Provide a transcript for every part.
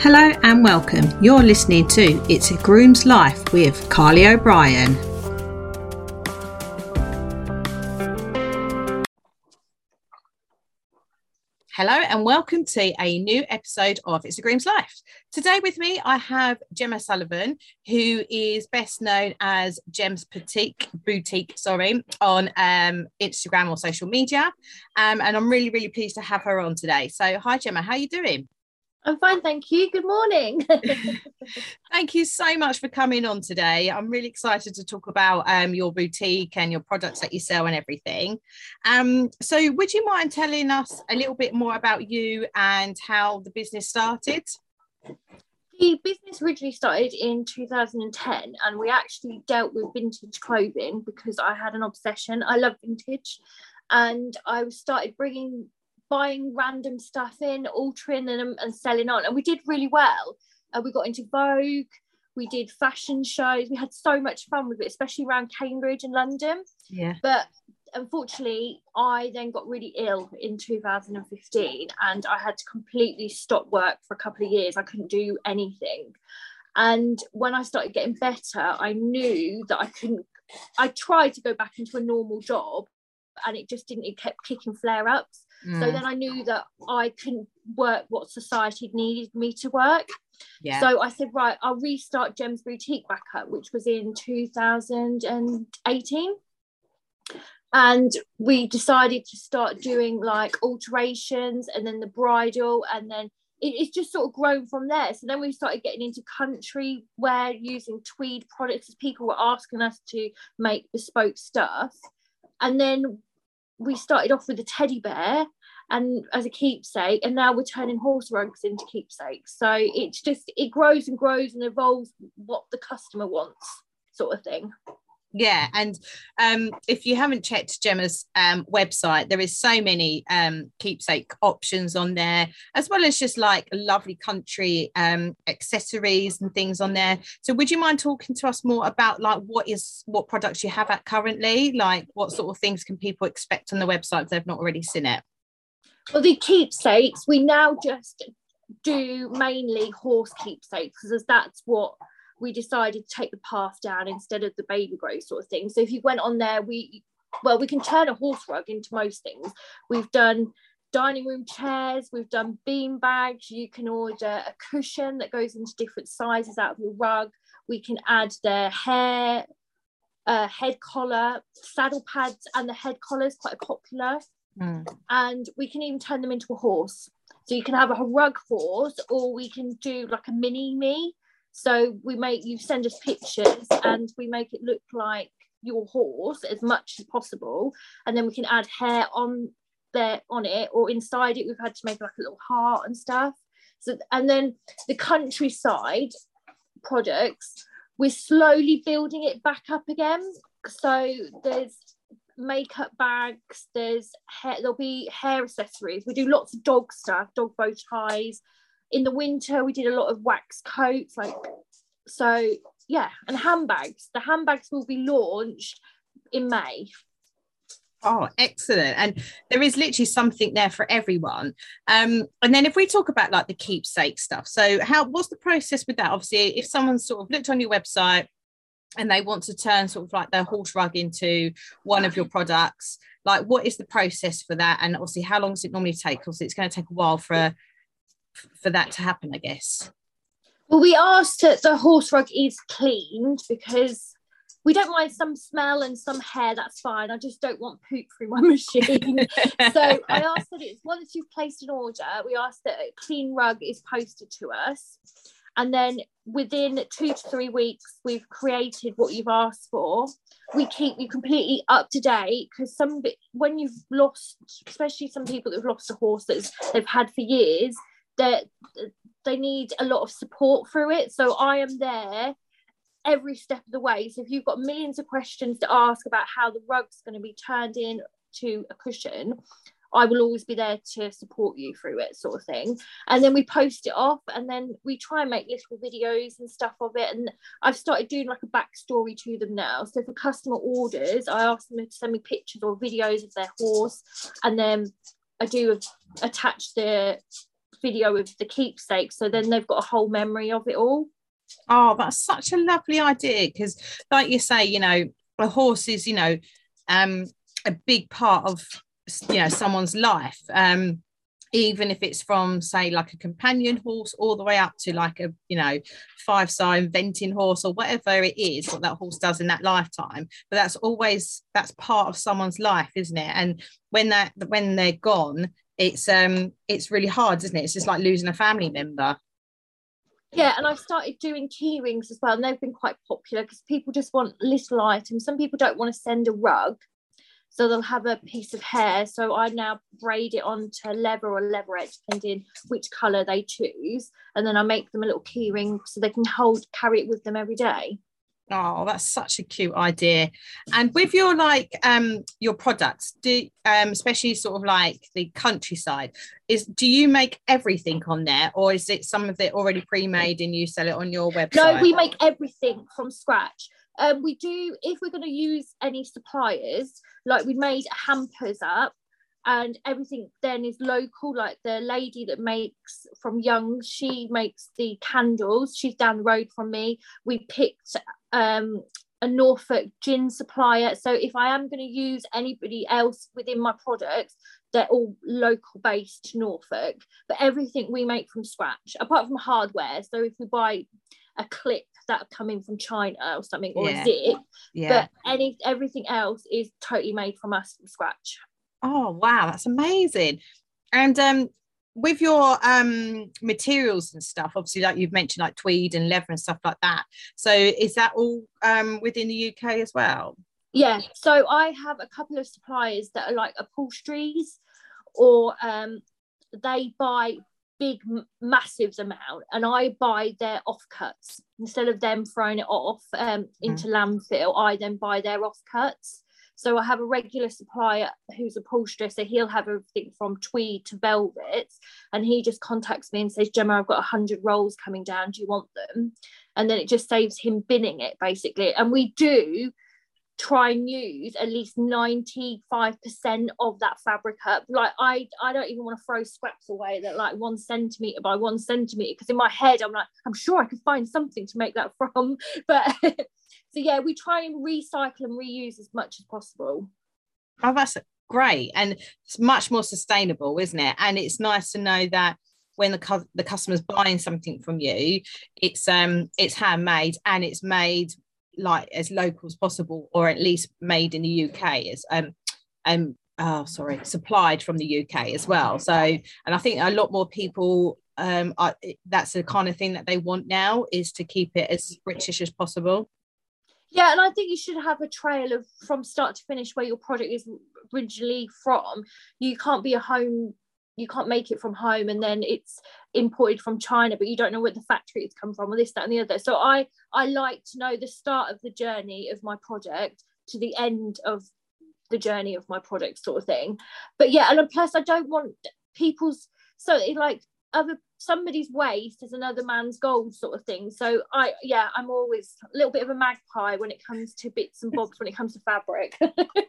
Hello and welcome. You're listening to It's a Groom's Life with Carly O'Brien. Hello and welcome to a new episode of It's a Groom's Life. Today with me I have Gemma Sullivan, who is best known as Gem's Boutique, Boutique, sorry, on um, Instagram or social media. Um, and I'm really, really pleased to have her on today. So hi Gemma, how are you doing? I'm fine, thank you. Good morning. thank you so much for coming on today. I'm really excited to talk about um, your boutique and your products that you sell and everything. Um, so, would you mind telling us a little bit more about you and how the business started? The business originally started in 2010, and we actually dealt with vintage clothing because I had an obsession. I love vintage, and I started bringing buying random stuff in, altering them and selling on. And we did really well. Uh, we got into Vogue, we did fashion shows. We had so much fun with it, especially around Cambridge and London. Yeah. But unfortunately, I then got really ill in 2015 and I had to completely stop work for a couple of years. I couldn't do anything. And when I started getting better, I knew that I couldn't. I tried to go back into a normal job and it just didn't, it kept kicking flare ups. Mm. So then I knew that I couldn't work what society needed me to work. Yeah. So I said, right, I'll restart Gem's Boutique back up, which was in 2018. And we decided to start doing like alterations and then the bridal, and then it, it's just sort of grown from there. So then we started getting into country wear using tweed products. People were asking us to make bespoke stuff. And then we started off with a teddy bear and as a keepsake and now we're turning horse rugs into keepsakes. So it's just it grows and grows and evolves what the customer wants sort of thing yeah and um, if you haven't checked gemma's um, website there is so many um, keepsake options on there as well as just like lovely country um, accessories and things on there. So would you mind talking to us more about like what is what products you have at currently? Like what sort of things can people expect on the website if they've not already seen it? Well the keepsakes we now just do mainly horse keepsakes because that's what we decided to take the path down instead of the baby grow sort of thing. So if you went on there, we well, we can turn a horse rug into most things. We've done dining room chairs, we've done bean bags. You can order a cushion that goes into different sizes out of your rug. We can add the hair, uh, head collar, saddle pads, and the head collar is quite popular. Mm. And we can even turn them into a horse. So you can have a rug horse, or we can do like a mini me. So we make you send us pictures and we make it look like your horse as much as possible, and then we can add hair on there on it or inside it. We've had to make like a little heart and stuff. So and then the countryside products, we're slowly building it back up again. So there's makeup bags, there's hair, there'll be hair accessories. We do lots of dog stuff, dog bow ties, in the winter we did a lot of wax coats like so yeah and handbags the handbags will be launched in may Oh, excellent. And there is literally something there for everyone. Um, and then if we talk about like the keepsake stuff, so how what's the process with that? Obviously, if someone sort of looked on your website and they want to turn sort of like their horse rug into one of your products, like what is the process for that? And obviously, how long does it normally take? Obviously, it's going to take a while for for that to happen, I guess? Well, we asked that the horse rug is cleaned because we don't mind some smell and some hair, that's fine. I just don't want poop through my machine. so I asked that it's once you've placed an order, we asked that a clean rug is posted to us. And then within two to three weeks, we've created what you've asked for. We keep you completely up to date because some when you've lost, especially some people that have lost a horse that they've had for years, that they need a lot of support through it. So I am there every step of the way. So if you've got millions of questions to ask about how the rug's going to be turned in to a cushion, I will always be there to support you through it, sort of thing. And then we post it off, and then we try and make little videos and stuff of it. And I've started doing like a backstory to them now. So a customer orders, I ask them to send me pictures or videos of their horse, and then I do attach the video of the keepsake so then they've got a whole memory of it all. Oh that's such a lovely idea because like you say you know a horse is you know um a big part of you know someone's life. Um even if it's from say like a companion horse all the way up to like a you know five star eventing horse or whatever it is what that horse does in that lifetime. But that's always that's part of someone's life isn't it? And when that when they're gone it's um it's really hard isn't it it's just like losing a family member yeah and i've started doing key rings as well and they've been quite popular because people just want little items some people don't want to send a rug so they'll have a piece of hair. So I now braid it onto leather or leatherette, depending which colour they choose. And then I make them a little key ring so they can hold, carry it with them every day. Oh, that's such a cute idea. And with your like um your products, do um especially sort of like the countryside, is do you make everything on there or is it some of it already pre-made and you sell it on your website? No, we make everything from scratch. Um, we do, if we're going to use any suppliers, like we made hampers up and everything then is local like the lady that makes from young she makes the candles she's down the road from me we picked um, a norfolk gin supplier so if i am going to use anybody else within my products they're all local based norfolk but everything we make from scratch apart from hardware so if we buy a clip that coming from China or something or yeah. a zip. Yeah. But any everything else is totally made from us from scratch. Oh wow, that's amazing. And um with your um materials and stuff, obviously like you've mentioned like tweed and leather and stuff like that. So is that all um within the UK as well? Yeah. So I have a couple of suppliers that are like upholsteries or um they buy big massive amount and i buy their offcuts instead of them throwing it off um, into mm. landfill i then buy their offcuts so i have a regular supplier who's a upholsterer so he'll have everything from tweed to velvets and he just contacts me and says gemma i've got 100 rolls coming down do you want them? And then it just saves him binning it basically. And we do try and use at least 95% of that fabric up. Like i i don't even want to throw scraps away that like one centimeter by one centimeter because in my head i'm like i'm sure i could find something to make that from. But so yeah we try and recycle and reuse as much as possible. Oh that's great and it's much more sustainable isn't it? And it's nice to know that when the, cu- the customer's buying something from you it's um it's handmade and it's made like as local as possible, or at least made in the UK as um um oh sorry supplied from the UK as well. So and I think a lot more people um are, that's the kind of thing that they want now is to keep it as British as possible. Yeah, and I think you should have a trail of from start to finish where your product is originally from. You can't be a home you can't make it from home and then it's imported from China, but you don't know where the factory it's come from or this, that, and the other. So I I like to know the start of the journey of my project to the end of the journey of my product sort of thing. But yeah, and plus I don't want people's so it like other somebody's waste is another man's gold sort of thing. So i yeah i'm always a little bit of a magpie when it comes to bits and bobs when it comes to fabric.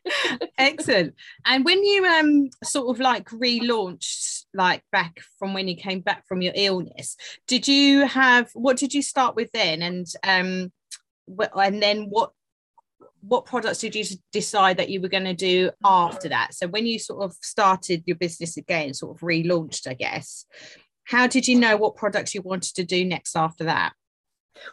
Excellent. And when you um sort of like relaunched like back from when you came back from your illness did you have what did you start with then? And um and then what what products did you decide that you were going to do after that? So when you sort of started your business again sort of relaunched i guess how did you know what products you wanted to do next after that?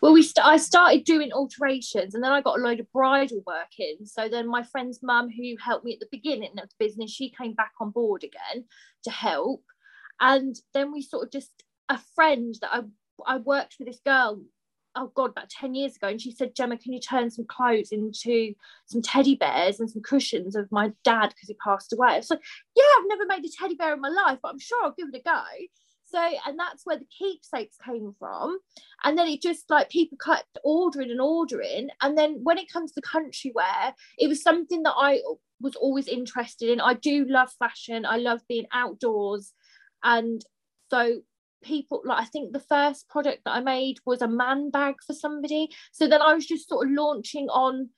Well, we st- I started doing alterations, and then I got a load of bridal work in. So then my friend's mum, who helped me at the beginning of the business, she came back on board again to help, and then we sort of just a friend that I I worked with this girl oh god about 10 years ago and she said gemma can you turn some clothes into some teddy bears and some cushions of my dad because he passed away was like yeah i've never made a teddy bear in my life but i'm sure i'll give it a go so and that's where the keepsakes came from. And then it just like people kept ordering and ordering. And then when it comes to country wear it was something that i was always interested in. I do love fashion. I love being outdoors. And so people like i think the first product that i made was a man bag for somebody. So then i was just sort of launching on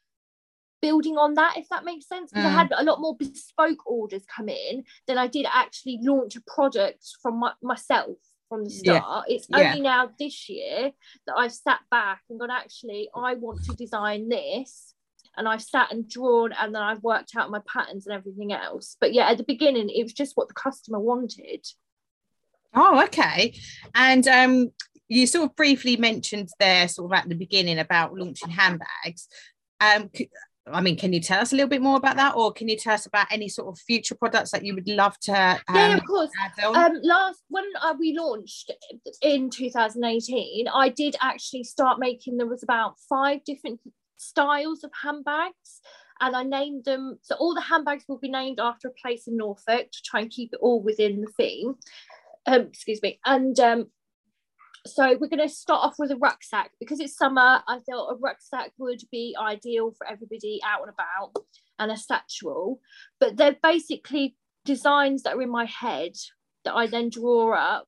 building on that if that makes sense because mm. i had a lot more bespoke orders come in than i did actually launch a product from my, myself from the start. Yeah. It's only now this year that I've sat back and gone, actually, I want to design this. And I've sat and drawn and then I've worked out my patterns and everything else. But yeah, at the beginning, it was just what the customer wanted. Oh, okay. And um, you sort of briefly mentioned there, sort of at the beginning, about launching handbags. Um, I mean, can you tell us a little bit more about that, or can you tell us about any sort of future products that you would love to? Um, yeah, of course. Um, last when uh, we launched in 2018, I did actually start making. There was about five different styles of handbags, and I named them. So all the handbags will be named after a place in Norfolk to try and keep it all within the theme. Um, excuse me, and um, so we're going to start off with a rucksack because it's summer. I thought a rucksack would be ideal for everybody out and about and a satchel. But they're basically designs that are in my head that I then draw up.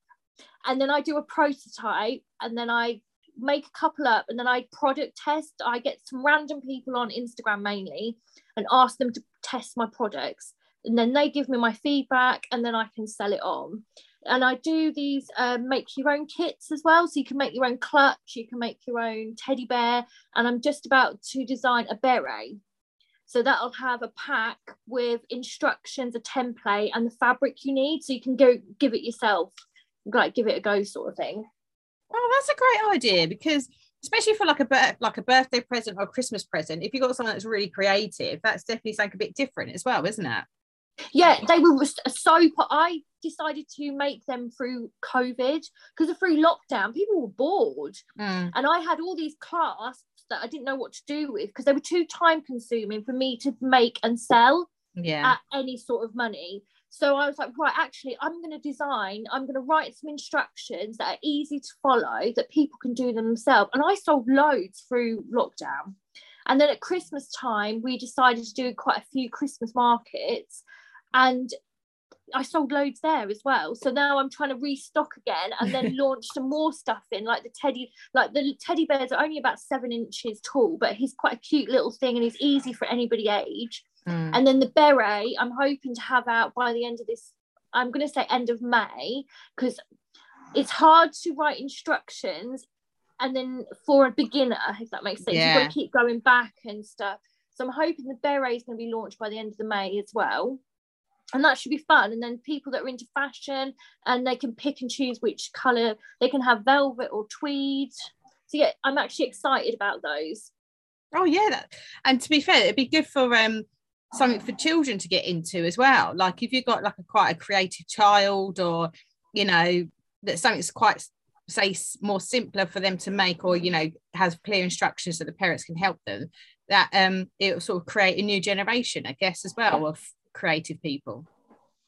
And then I do a prototype and then I make a couple up and then I product test. I get some random people on Instagram mainly and ask them to test my products. And then they give me my feedback and then I can sell it on and I do these um, make your own kits as well. So you can make your own clutch, you can make your own teddy bear, and I'm just about to design a beret. So that'll have a pack with instructions, a template, and the fabric you need, so you can go give it yourself, like give it a go, sort of thing. Oh, that's a great idea because especially for like a like a birthday present or Christmas present, if you've got something that's really creative, that's definitely something a bit different as well, isn't it? Yeah, they were so. I decided to make them through COVID because through lockdown, people were bored, mm. and I had all these clasps that I didn't know what to do with because they were too time consuming for me to make and sell yeah. at any sort of money. So I was like, right, actually, I'm going to design, I'm going to write some instructions that are easy to follow that people can do themselves. And I sold loads through lockdown. And then at Christmas time, we decided to do quite a few Christmas markets and I sold loads there as well. So now I'm trying to restock again and then launch some more stuff in, like the teddy, like the teddy bears are only about seven inches tall, but he's quite a cute little thing and he's easy for anybody age. Mm. And then the beret, I'm hoping to have out by the end of this. I'm going to say end of May because it's hard to write instructions and then for a beginner, if that makes sense, yeah. you've got to keep going back and stuff. So I'm hoping the beret is going to be launched by the end of the May as well and that should be fun. And then people that are into fashion and they can pick and choose which color they can have velvet or tweed. So yeah i'm actually excited about those. Oh yeah that, and to be fair it'd be good for um something for children to get into as well. Like if you've got like a quite a creative child or you know that something's quite say more simpler for them to make or you know has clear instructions that the parents can help them that um it will sort of create a new generation i guess as well of creative people.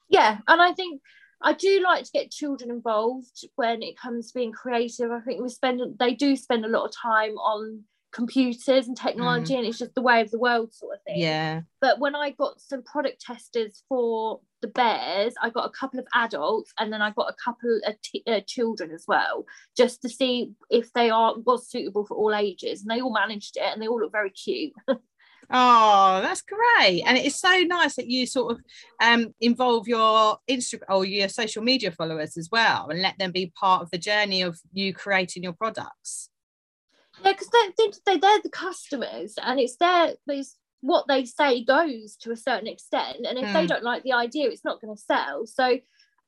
Yeah, and I think I do like to get children involved when it comes to being creative. I think we spend they do spend a lot of time on computers and technology mm. and it's just the way of the world sort of thing. Yeah. But when I got some product testers for the bears, I got a couple of adults and then I got a couple of t- uh, children as well, just to see if they are was suitable for all ages. And they all managed it and they all look very cute. Oh, that's great. And it's so nice that you sort of um, involve your Instagram or your social media followers as well and let them be part of the journey of you creating your products. Yeah, because they, they, they're the customers and it's their, it's what they say goes to a certain extent. And if mm. they hmm. don't like the idea, it's not going to sell. So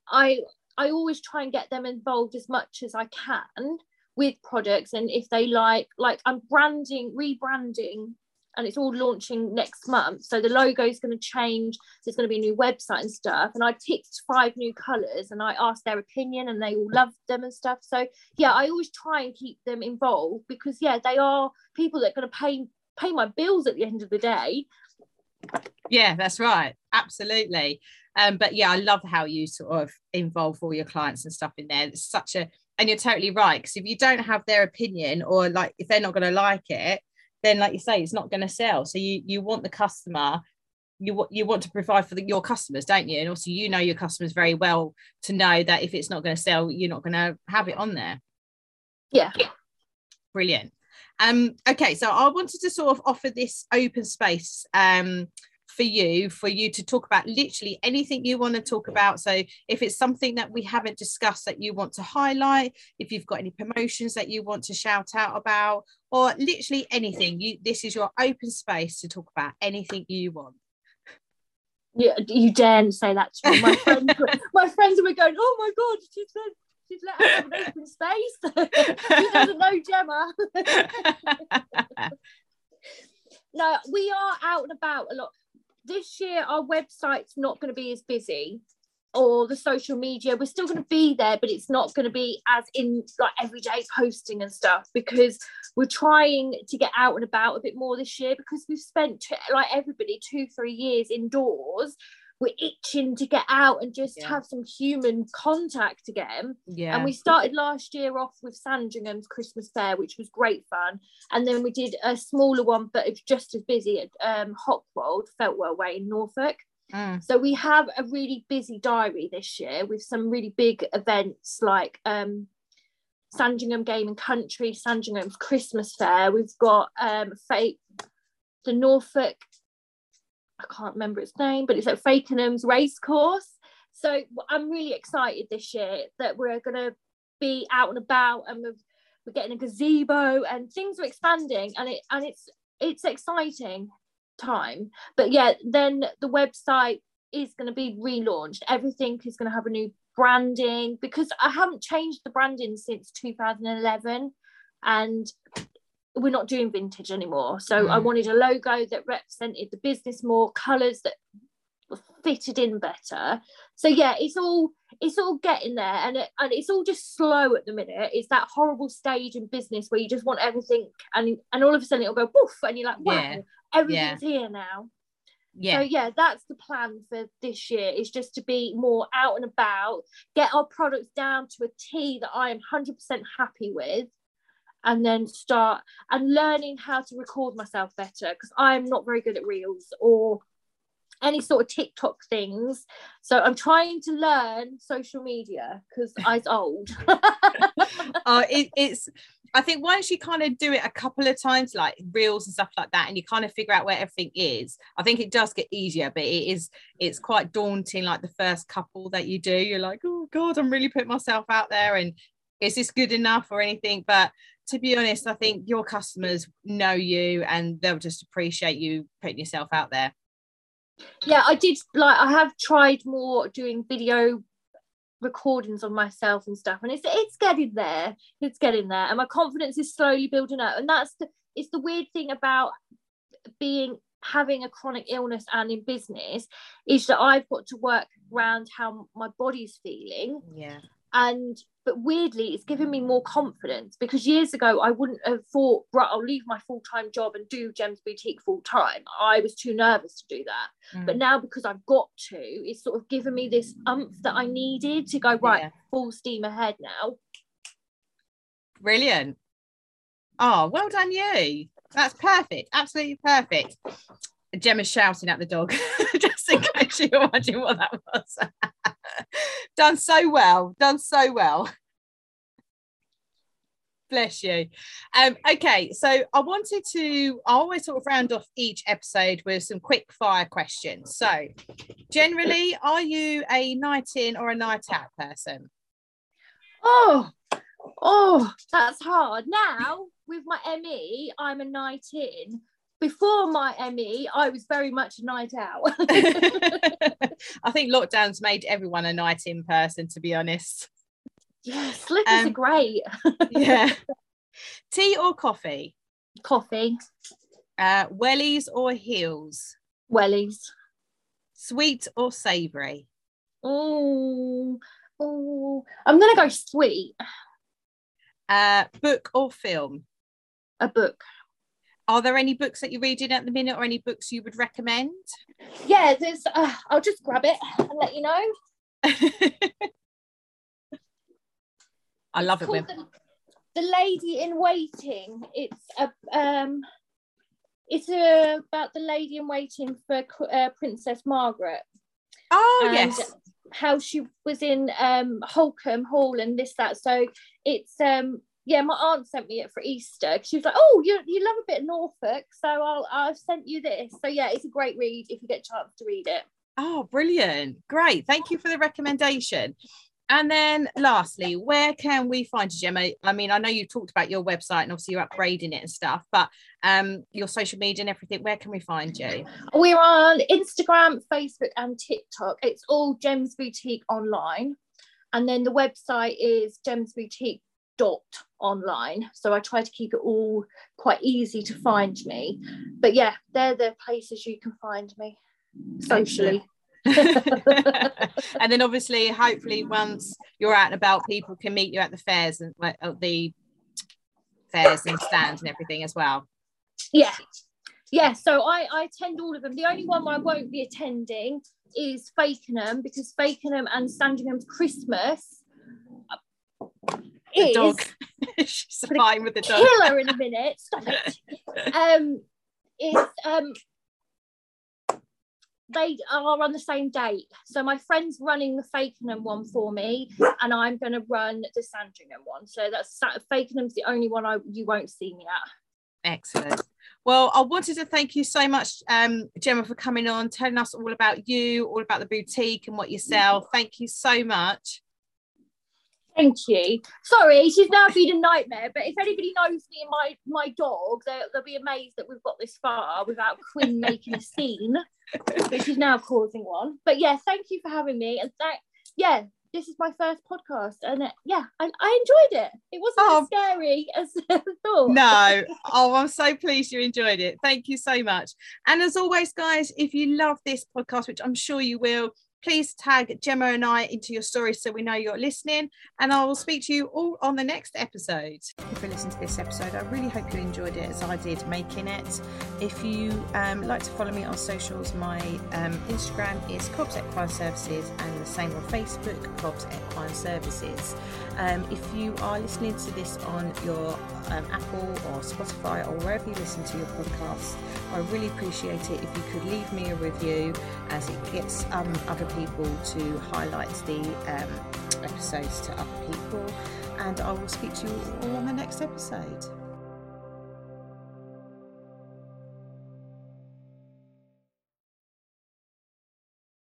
I, I always try and get them involved as much as I can with products and if they like like i'm branding rebranding and it's all launching next month. So the logo is going to change. So it's going to be a new website and stuff. And I picked five new colours and I asked their opinion and they all loved them and stuff. So yeah, I always try and keep them involved because yeah, they are people that are going to pay pay my bills at the end of the day. Yeah, that's right. Absolutely. Um, but yeah, I love how you sort of involve all your clients and stuff in there. It's such a and you're totally right because if you don't have their opinion or like if they're not going to like it then like you say it's not going to sell. So you you want the customer you you want to provide for the, your customers don't you? And also you know your customers very well to know that if it's not going to sell you're not going to have it on there. Yeah. Brilliant. Um okay so i wanted to sort of offer this open space um for you for you to talk about literally anything you want to talk about so if it's something that we haven't discussed that you want to highlight if you've got any promotions that you want to shout out about or literally anything you this is your open space to talk about anything you want yeah, you daren't say that to me. My friends, were, my friends were going, "Oh my god, she's let, she's let her have an open space. she doesn't know Gemma." no, we are out and about a lot. This year, our website's not going to be as busy, or the social media. We're still going to be there, but it's not going to be as in like everyday posting and stuff because we're trying to get out and about a bit more this year because we've spent like everybody two, three years indoors. We're itching to get out and just yeah. have some human contact again. Yeah. And we started last year off with Sandringham's Christmas Fair, which was great fun. And then we did a smaller one, but it's just as busy at um, Hockwold, Feltwell Way in Norfolk. Mm. So we have a really busy diary this year with some really big events like um, Sandringham Game and Country, Sandringham's Christmas Fair. We've got um, Fake, the Norfolk, I can't remember its name, but it's at Fakenham's Racecourse. So I'm really excited this year that we're going to be out and about and we're, we're getting a gazebo and things are expanding and it and it's it's exciting time. But yeah, then the website is going to be relaunched. Everything is going to have a new branding because I haven't changed the branding since 2011 and we're not doing vintage anymore. So mm. I wanted a logo that represented the business more, colours that fitted in better. So yeah, it's all it's all getting there and it, and it's all just slow at the minute. It's that horrible stage in business where you just want everything and and all of a sudden it'll go poof and you're like, wow, yeah. everything's yeah. here now. Yeah. So yeah, that's the plan for this year is just to be more out and about, get our products down to a T that I am 100% happy with and then start and learning how to record myself better because I'm not very good at reels or any sort of TikTok things. So I'm trying to learn social media because I was old. uh, it, it's I think once you kind of do it a couple of times, like reels and stuff like that, and you kind of figure out where everything is, I think it does get easier, but it is it's quite daunting. Like the first couple that you do, you're like, oh god, I'm really putting myself out there, and is this good enough or anything? But to be honest, I think your customers know you and they'll just appreciate you putting yourself out there. Yeah, I did like I have tried more doing video recordings of myself and stuff and it's it's getting there it's getting there and my confidence is slowly building up and that's the it's the weird thing about being having a chronic illness and in business is that I've got to work around how my body's feeling yeah and but weirdly it's given me more confidence because years ago i wouldn't have thought right i'll leave my full-time job and do gems boutique full-time. I was too nervous to do that. Mm. but now because i've got to it's sort of given me this umph that i needed to go right yeah. full steam ahead now. Brilliant. Oh well done you. That's perfect absolutely perfect. Gemma's shouting at the dog just in case you're wondering what that was done so well, done so well. Bless you. Um, okay, so I wanted to, I always sort of round off each episode with some quick fire questions. So, generally, are you a night in or a night out person? Oh, oh, that's hard. Now, with my ME, I'm a night in, before my ME, I was very much a night out. I think lockdown's made everyone a night in person, to be honest. Yeah, slippers um, are great. yeah. Tea or coffee? Coffee. Uh, wellies or heels? Wellies. Sweet or savoury? Oh, oh, I'm gonna go sweet. Uh, book or film? A book are there any books that you're reading at the minute or any books you would recommend? Yeah there's uh, i'll just grab it and let you know. I love it's it when... the, the, lady in waiting. It's a um it's a, about the lady in waiting for uh, princess margaret. Oh yes. how she was in um holkham hall and this that. So it's um yeah, my aunt sent me it for Easter. She was like, "Oh, you you love a bit of Norfolk, so I'll I've sent you this." So yeah, it's a great read if you get a chance to read it. Oh, brilliant! Great, thank you for the recommendation. And then lastly, where can we find you, Gemma? I mean, I know you talked about your website and obviously you're upgrading it and stuff, but um, your social media and everything, where can we find you? We're on Instagram, Facebook, and TikTok. It's all Gems Boutique online. And then the website is gemsboutique dot online. So i try to keep it all quite easy to find me. But yeah they're the places you can find me socially. And then obviously hopefully once you're out and about people can meet you at the fairs and like the fairs and stands and everything as well. Yeah. Yeah so i i attend all of them. The only one i won't be attending is fakenham because fakenham and sandringham's christmas the dog. She's fine with the dog. Killer in a minute. Stop it. um, is um, they are on the same date. So my friend's running the Fakenham one for me, and I'm going to run the Sandringham one. So that's Fakenham's the only one I you won't see me at. Excellent. Well, I wanted to thank you so much, um, Gemma, for coming on, telling us all about you, all about the boutique and what you sell. Thank you so much. Thank you. Sorry, she's now been a nightmare. But if anybody knows me and my my dog, they'll, they'll be amazed that we've got this far without Quinn making a scene. But she's now causing one. But yeah, thank you for having me. And that yeah, this is my first podcast, and uh, yeah, I, I enjoyed it. It wasn't oh, as scary as I thought. No, oh, I'm so pleased you enjoyed it. Thank you so much. And as always, guys, if you love this podcast, which I'm sure you will, please tag Gemma and I into your stories so we know you're listening. And I will speak to you all on the next episode. If you listened to this episode, I really hope you enjoyed it as I did making it. If you um, like to follow me on socials, my um, Instagram is Cobbs Equine Services and the same on Facebook, Cobbs Equine Services. Um, if you are listening to this on your um, Apple or Spotify or wherever you listen to your podcast, I really appreciate it if you could leave me a review as it gets um, other people to highlight the um, episodes to other people. And I will speak to you all on the next episode.